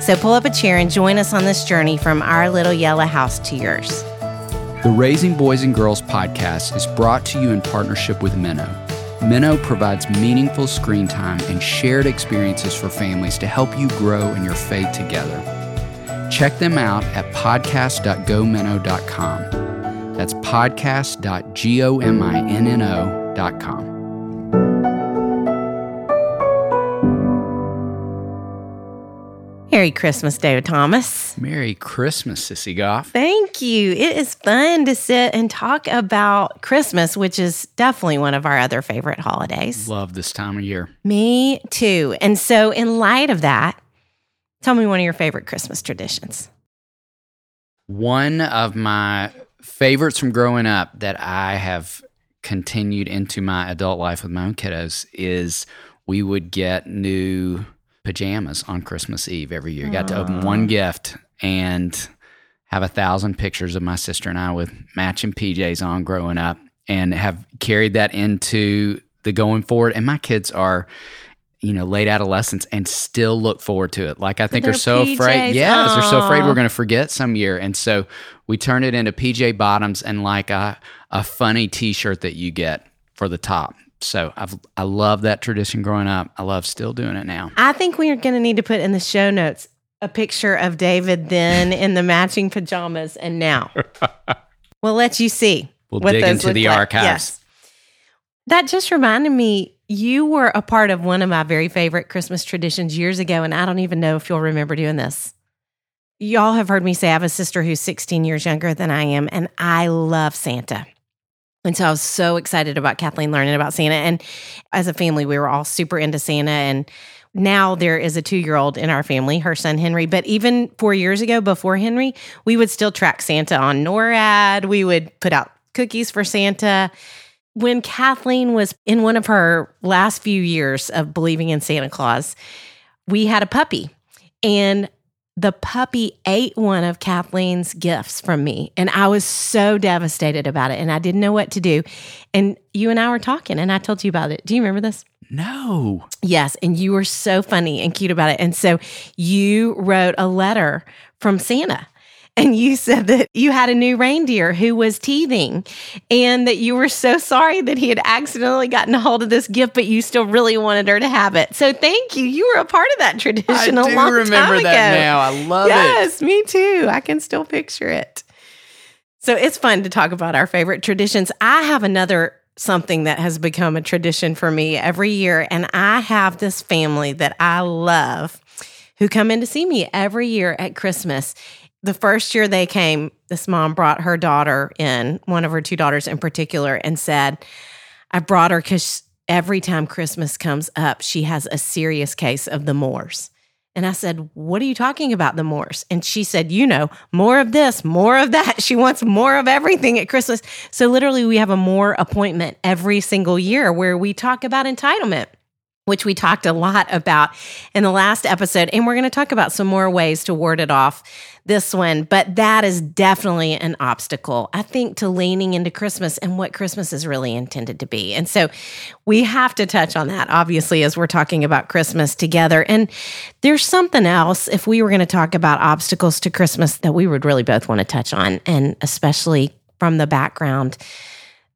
So pull up a chair and join us on this journey from our little yellow house to yours. The Raising Boys and Girls podcast is brought to you in partnership with Minno. Minno provides meaningful screen time and shared experiences for families to help you grow in your faith together. Check them out at podcast.gominno.com. That's podcast.gominno.com. Merry Christmas, David Thomas. Merry Christmas, Sissy Goff. Thank you. It is fun to sit and talk about Christmas, which is definitely one of our other favorite holidays. Love this time of year. Me too. And so, in light of that, tell me one of your favorite Christmas traditions. One of my favorites from growing up that I have continued into my adult life with my own kiddos is we would get new pajamas on Christmas Eve every year. Got to open one gift and have a thousand pictures of my sister and I with matching PJs on growing up and have carried that into the going forward. And my kids are, you know, late adolescents and still look forward to it. Like I think Their they're so PJs. afraid. Yes, they're so afraid we're going to forget some year. And so we turn it into PJ bottoms and like a, a funny t shirt that you get for the top. So I've, I love that tradition growing up. I love still doing it now. I think we are going to need to put in the show notes a picture of David then in the matching pajamas and now. we'll let you see. We'll dig into the like. archives. Yes. That just reminded me, you were a part of one of my very favorite Christmas traditions years ago, and I don't even know if you'll remember doing this. Y'all have heard me say I have a sister who's 16 years younger than I am, and I love Santa. And so I was so excited about Kathleen learning about Santa. And as a family, we were all super into Santa. And now there is a two year old in our family, her son Henry. But even four years ago, before Henry, we would still track Santa on NORAD. We would put out cookies for Santa. When Kathleen was in one of her last few years of believing in Santa Claus, we had a puppy. And the puppy ate one of Kathleen's gifts from me. And I was so devastated about it. And I didn't know what to do. And you and I were talking, and I told you about it. Do you remember this? No. Yes. And you were so funny and cute about it. And so you wrote a letter from Santa. And you said that you had a new reindeer who was teething and that you were so sorry that he had accidentally gotten a hold of this gift, but you still really wanted her to have it. So thank you. You were a part of that I tradition do a long remember time that ago. now. I love it. Yes, me too. I can still picture it. So it's fun to talk about our favorite traditions. I have another something that has become a tradition for me every year, and I have this family that I love who come in to see me every year at Christmas. The first year they came, this mom brought her daughter in, one of her two daughters in particular, and said, I brought her because every time Christmas comes up, she has a serious case of the Moors. And I said, What are you talking about, the Moors? And she said, You know, more of this, more of that. She wants more of everything at Christmas. So literally, we have a more appointment every single year where we talk about entitlement. Which we talked a lot about in the last episode. And we're going to talk about some more ways to ward it off this one. But that is definitely an obstacle, I think, to leaning into Christmas and what Christmas is really intended to be. And so we have to touch on that, obviously, as we're talking about Christmas together. And there's something else, if we were going to talk about obstacles to Christmas, that we would really both want to touch on, and especially from the background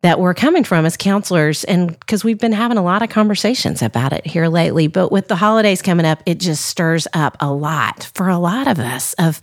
that we're coming from as counselors and because we've been having a lot of conversations about it here lately but with the holidays coming up it just stirs up a lot for a lot of us of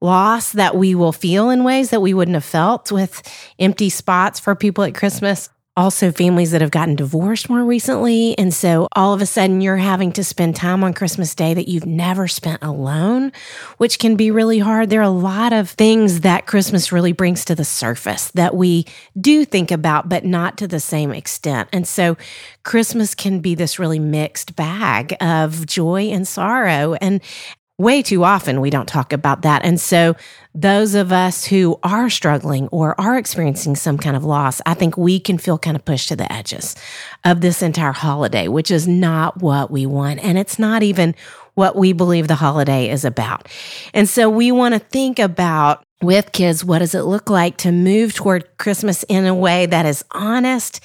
loss that we will feel in ways that we wouldn't have felt with empty spots for people at christmas also families that have gotten divorced more recently. And so all of a sudden you're having to spend time on Christmas Day that you've never spent alone, which can be really hard. There are a lot of things that Christmas really brings to the surface that we do think about, but not to the same extent. And so Christmas can be this really mixed bag of joy and sorrow. And way too often we don't talk about that. And so, those of us who are struggling or are experiencing some kind of loss, I think we can feel kind of pushed to the edges of this entire holiday, which is not what we want. And it's not even what we believe the holiday is about. And so, we want to think about with kids, what does it look like to move toward Christmas in a way that is honest,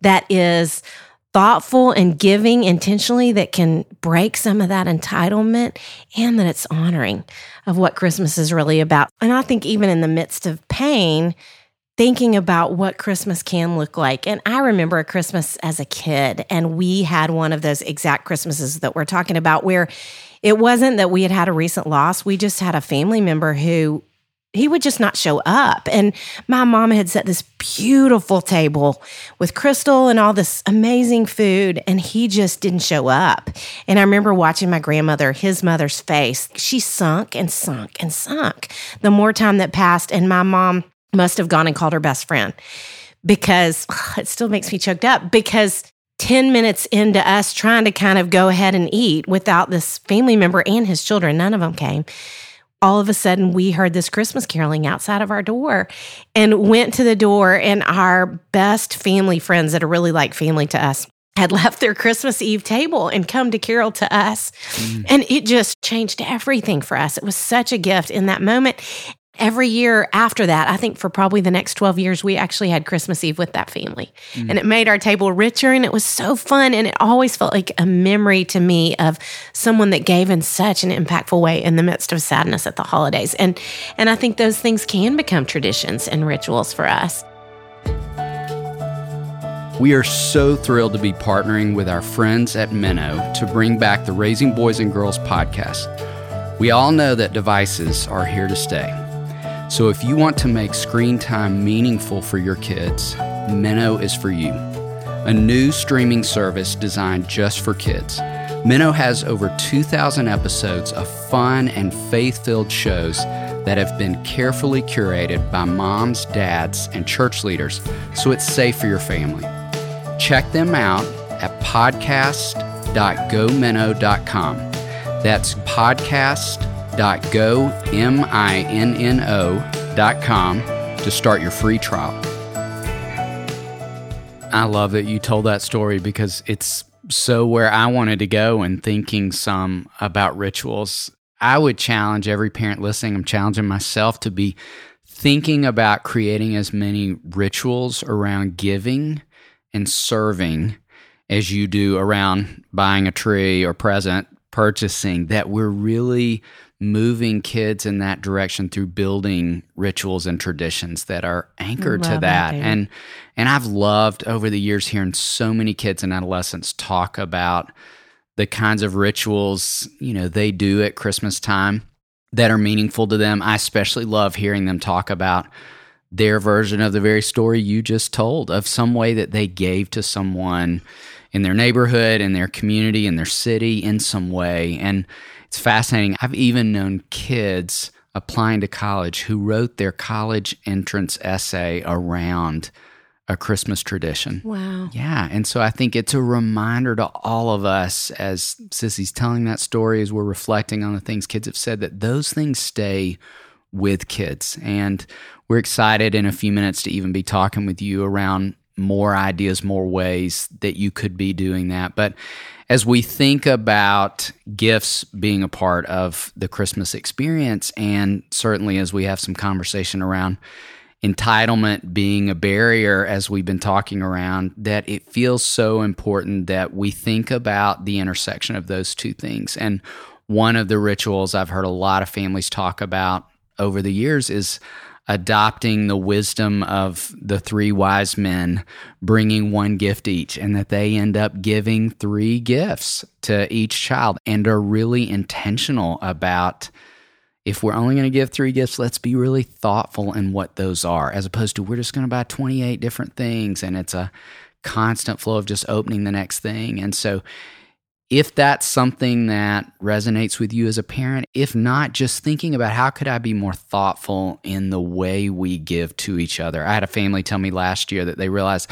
that is thoughtful and giving intentionally that can break some of that entitlement and that it's honoring of what Christmas is really about. And I think even in the midst of pain, thinking about what Christmas can look like. And I remember a Christmas as a kid, and we had one of those exact Christmases that we're talking about where it wasn't that we had had a recent loss. We just had a family member who he would just not show up. And my mom had set this beautiful table with crystal and all this amazing food, and he just didn't show up. And I remember watching my grandmother, his mother's face. She sunk and sunk and sunk the more time that passed. And my mom must have gone and called her best friend because ugh, it still makes me choked up because 10 minutes into us trying to kind of go ahead and eat without this family member and his children, none of them came all of a sudden we heard this Christmas caroling outside of our door and went to the door and our best family friends that are really like family to us had left their Christmas Eve table and come to carol to us. Mm. And it just changed everything for us. It was such a gift in that moment every year after that, I think for probably the next 12 years, we actually had Christmas Eve with that family. Mm. And it made our table richer and it was so fun. And it always felt like a memory to me of someone that gave in such an impactful way in the midst of sadness at the holidays. And, and I think those things can become traditions and rituals for us. We are so thrilled to be partnering with our friends at Minno to bring back the Raising Boys and Girls podcast. We all know that devices are here to stay. So if you want to make screen time meaningful for your kids, Minno is for you. A new streaming service designed just for kids. Minno has over 2,000 episodes of fun and faith filled shows that have been carefully curated by moms, dads, and church leaders so it's safe for your family. Check them out at podcast.gominno.com. That's podcast www.gominno.com to start your free trial. I love that you told that story because it's so where I wanted to go and thinking some about rituals. I would challenge every parent listening, I'm challenging myself to be thinking about creating as many rituals around giving and serving as you do around buying a tree or present purchasing that we're really moving kids in that direction through building rituals and traditions that are anchored to that. and and I've loved over the years hearing so many kids and adolescents talk about the kinds of rituals, you know, they do at Christmas time that are meaningful to them. I especially love hearing them talk about their version of the very story you just told of some way that they gave to someone in their neighborhood, in their community, in their city, in some way. And it's fascinating. I've even known kids applying to college who wrote their college entrance essay around a Christmas tradition. Wow. Yeah. And so I think it's a reminder to all of us as Sissy's telling that story, as we're reflecting on the things kids have said, that those things stay with kids. And we're excited in a few minutes to even be talking with you around more ideas, more ways that you could be doing that. But as we think about gifts being a part of the Christmas experience, and certainly as we have some conversation around entitlement being a barrier, as we've been talking around, that it feels so important that we think about the intersection of those two things. And one of the rituals I've heard a lot of families talk about over the years is adopting the wisdom of the three wise men, bringing one gift each, and that they end up giving three gifts to each child and are really intentional about if we're only going to give three gifts, let's be really thoughtful in what those are, as opposed to we're just going to buy 28 different things and it's a constant flow of just opening the next thing. And so if that's something that resonates with you as a parent, if not, just thinking about how could I be more thoughtful in the way we give to each other. I had a family tell me last year that they realized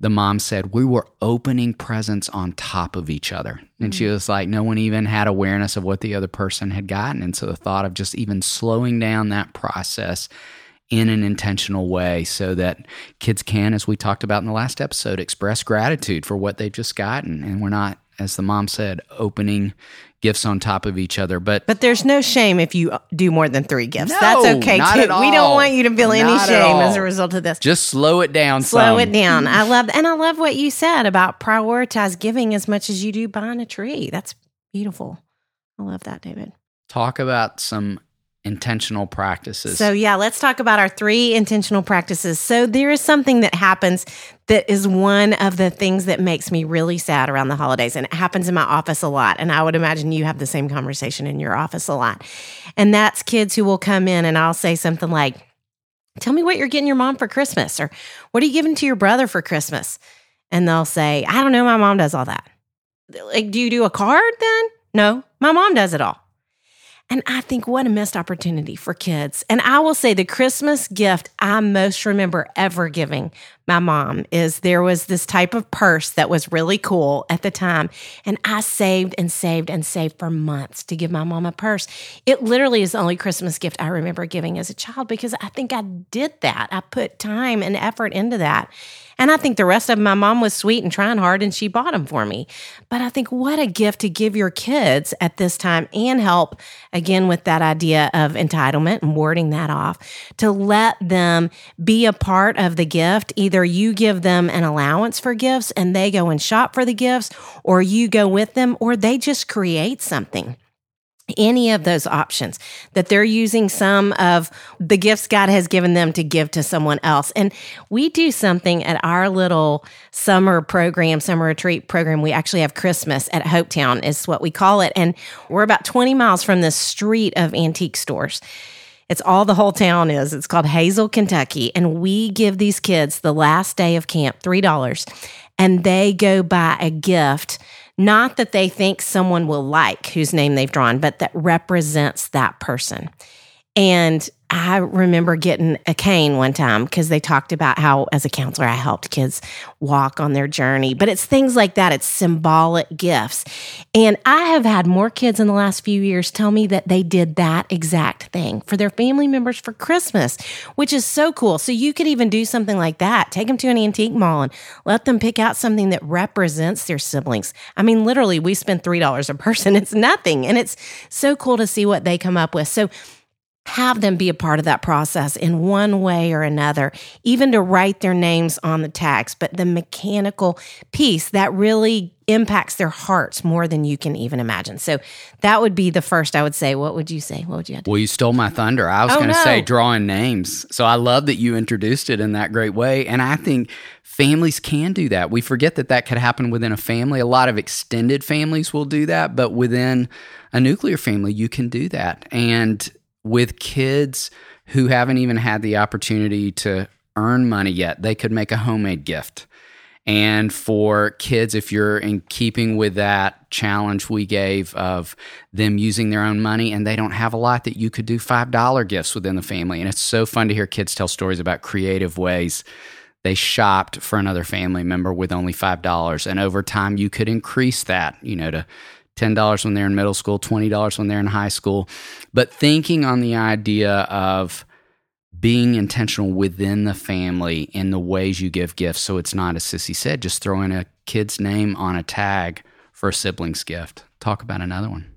the mom said we were opening presents on top of each other. And she mm. was like, no one even had awareness of what the other person had gotten. And so the thought of just even slowing down that process in an intentional way so that kids can, as we talked about in the last episode, express gratitude for what they've just gotten. And we're not, as the mom said, opening gifts on top of each other. But But there's no shame if you do more than three gifts. No, That's okay not too. at We don't want you to feel any Not shame as a result of this. just slow it down Slow some. it down. I love and I love what you said about prioritize giving as much as you do buying a tree. That's beautiful. I love that, David. Talk about some intentional practices. So, yeah, let's talk about our three intentional practices. So, there is something that happens that is one of the things that makes me really sad around the holidays. And it happens in my office a lot. And I would imagine you have the same conversation in your office a lot. And that's kids who will come in and I'll say something like, Tell me what you're getting your mom for Christmas, or what are you giving to your brother for Christmas? And they'll say, I don't know, my mom does all that. Like, do you do a card then? No, my mom does it all. And I think what a missed opportunity for kids. And I will say the Christmas gift I most remember ever giving my mom is there was this type of purse that was really cool at the time. And I saved and saved and saved for months to give my mom a purse. It literally is the only Christmas gift I remember giving as a child because I think I did that. I put time and effort into that. And I think the rest of my mom was sweet and trying hard and she bought them for me. But I think what a gift to give your kids at this time and help again with that idea of entitlement and warding that off to let them be a part of the gift. Either you give them an allowance for gifts and they go and shop for the gifts, or you go with them, or they just create something any of those options that they're using some of the gifts God has given them to give to someone else. And we do something at our little summer program, summer retreat program. We actually have Christmas at Hopetown is what we call it. And we're about 20 miles from the street of antique stores. It's all the whole town is. It's called Hazel, Kentucky. And we give these kids the last day of camp $3 and they go buy a gift not that they think someone will like whose name they've drawn, but that represents that person. And I remember getting a cane one time because they talked about how, as a counselor, I helped kids walk on their journey. But it's things like that, it's symbolic gifts. And I have had more kids in the last few years tell me that they did that exact thing for their family members for Christmas, which is so cool. So you could even do something like that. Take them to an antique mall and let them pick out something that represents their siblings. I mean, literally, we spend $3 a person. It's nothing. And it's so cool to see what they come up with. So have them be a part of that process in one way or another, even to write their names on the tags. But the mechanical piece that really impacts their hearts more than you can even imagine. So that would be the first I would say. What would you say? What would you have to Well, you stole my thunder. I was Oh, going to no. say drawing names. So I love that you introduced it in that great way. And I think families can do that. We forget that that could happen within a family. A lot of extended families will do that, but within a nuclear family, you can do that. And with kids who haven't even had the opportunity to earn money yet, they could make a homemade gift. And for kids, if you're in keeping with that challenge we gave of them using their own money and they don't have a lot, that you could do $5 gifts within the family. And it's so fun to hear kids tell stories about creative ways they shopped for another family member with only $5. And over time, you could increase that, you know, to $10 when they're in middle school, $20 when they're in high school. But thinking on the idea of, being intentional within the family in the ways you give gifts. So it's not, as Sissy said, just throwing a kid's name on a tag for a sibling's gift. Talk about another one.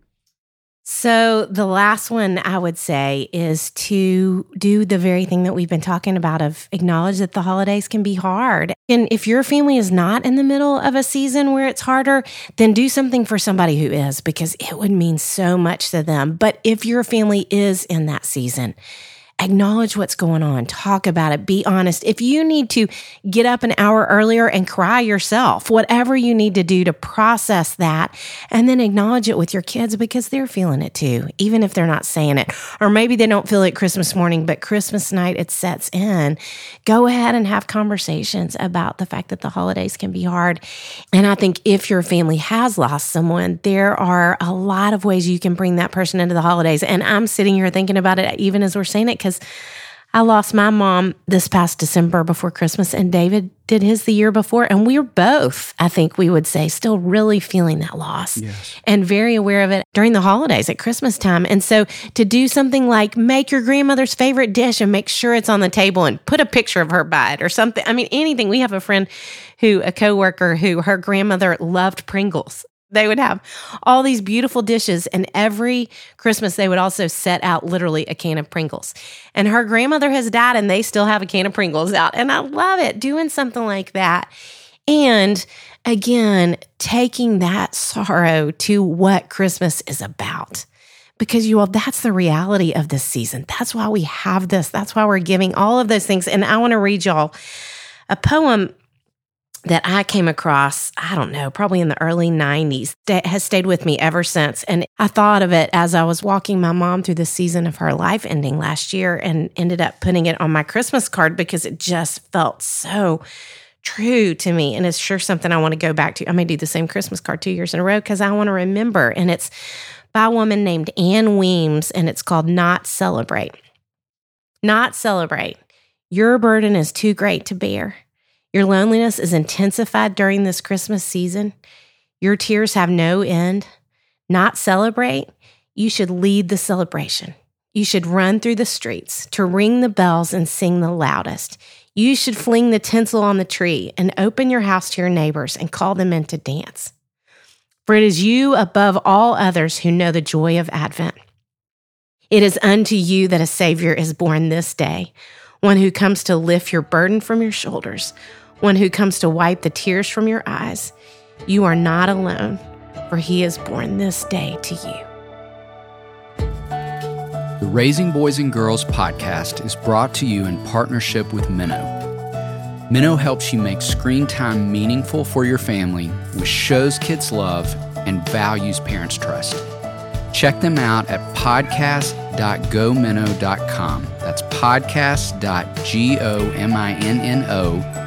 So, the last one I would say is to do the very thing that we've been talking about of acknowledge that the holidays can be hard. And if your family is not in the middle of a season where it's harder, then do something for somebody who is because it would mean so much to them. But if your family is in that season, acknowledge what's going on, talk about it, be honest. If you need to get up an hour earlier and cry yourself, whatever you need to do to process that, and then acknowledge it with your kids because they're feeling it too, even if they're not saying it. Or maybe they don't feel it Christmas morning, but Christmas night it sets in. Go ahead and have conversations about the fact that the holidays can be hard. And I think if your family has lost someone, there are a lot of ways you can bring that person into the holidays. And I'm sitting here thinking about it even as we're saying it because I lost my mom this past December before Christmas, and David did his the year before. And we're both, I think we would say, still really feeling that loss Yes. and very aware of it during the holidays at Christmas time. And so to do something like make your grandmother's favorite dish and make sure it's on the table and put a picture of her by it or something. I mean, anything. We have a friend who, a coworker who her grandmother loved Pringles. They would have all these beautiful dishes, and every Christmas they would also set out literally a can of Pringles. And her grandmother has died, and they still have a can of Pringles out. And I love it doing something like that. And again, taking that sorrow to what Christmas is about. Because you all, that's the reality of this season. That's why we have this. That's why we're giving all of those things. And I want to read y'all a poem that I came across, I don't know, probably in the early 90s, that has stayed with me ever since. And I thought of it as I was walking my mom through the season of her life ending last year and ended up putting it on my Christmas card because it just felt so true to me. And it's sure something I want to go back to. I may do the same Christmas card two years in a row because I want to remember. And it's by a woman named Ann Weems, and it's called Not Celebrate. Not celebrate. Your burden is too great to bear. Your loneliness is intensified during this Christmas season. Your tears have no end. Not celebrate. You should lead the celebration. You should run through the streets to ring the bells and sing the loudest. You should fling the tinsel on the tree and open your house to your neighbors and call them in to dance. For it is you above all others who know the joy of Advent. It is unto you that a Savior is born this day, one who comes to lift your burden from your shoulders, one who comes to wipe the tears from your eyes. You are not alone, for he is born this day to you. The Raising Boys and Girls podcast is brought to you in partnership with Minno. Minno helps you make screen time meaningful for your family with shows kids love and values parents trust. Check them out at podcast.gominno.com. That's podcast.gominno.com.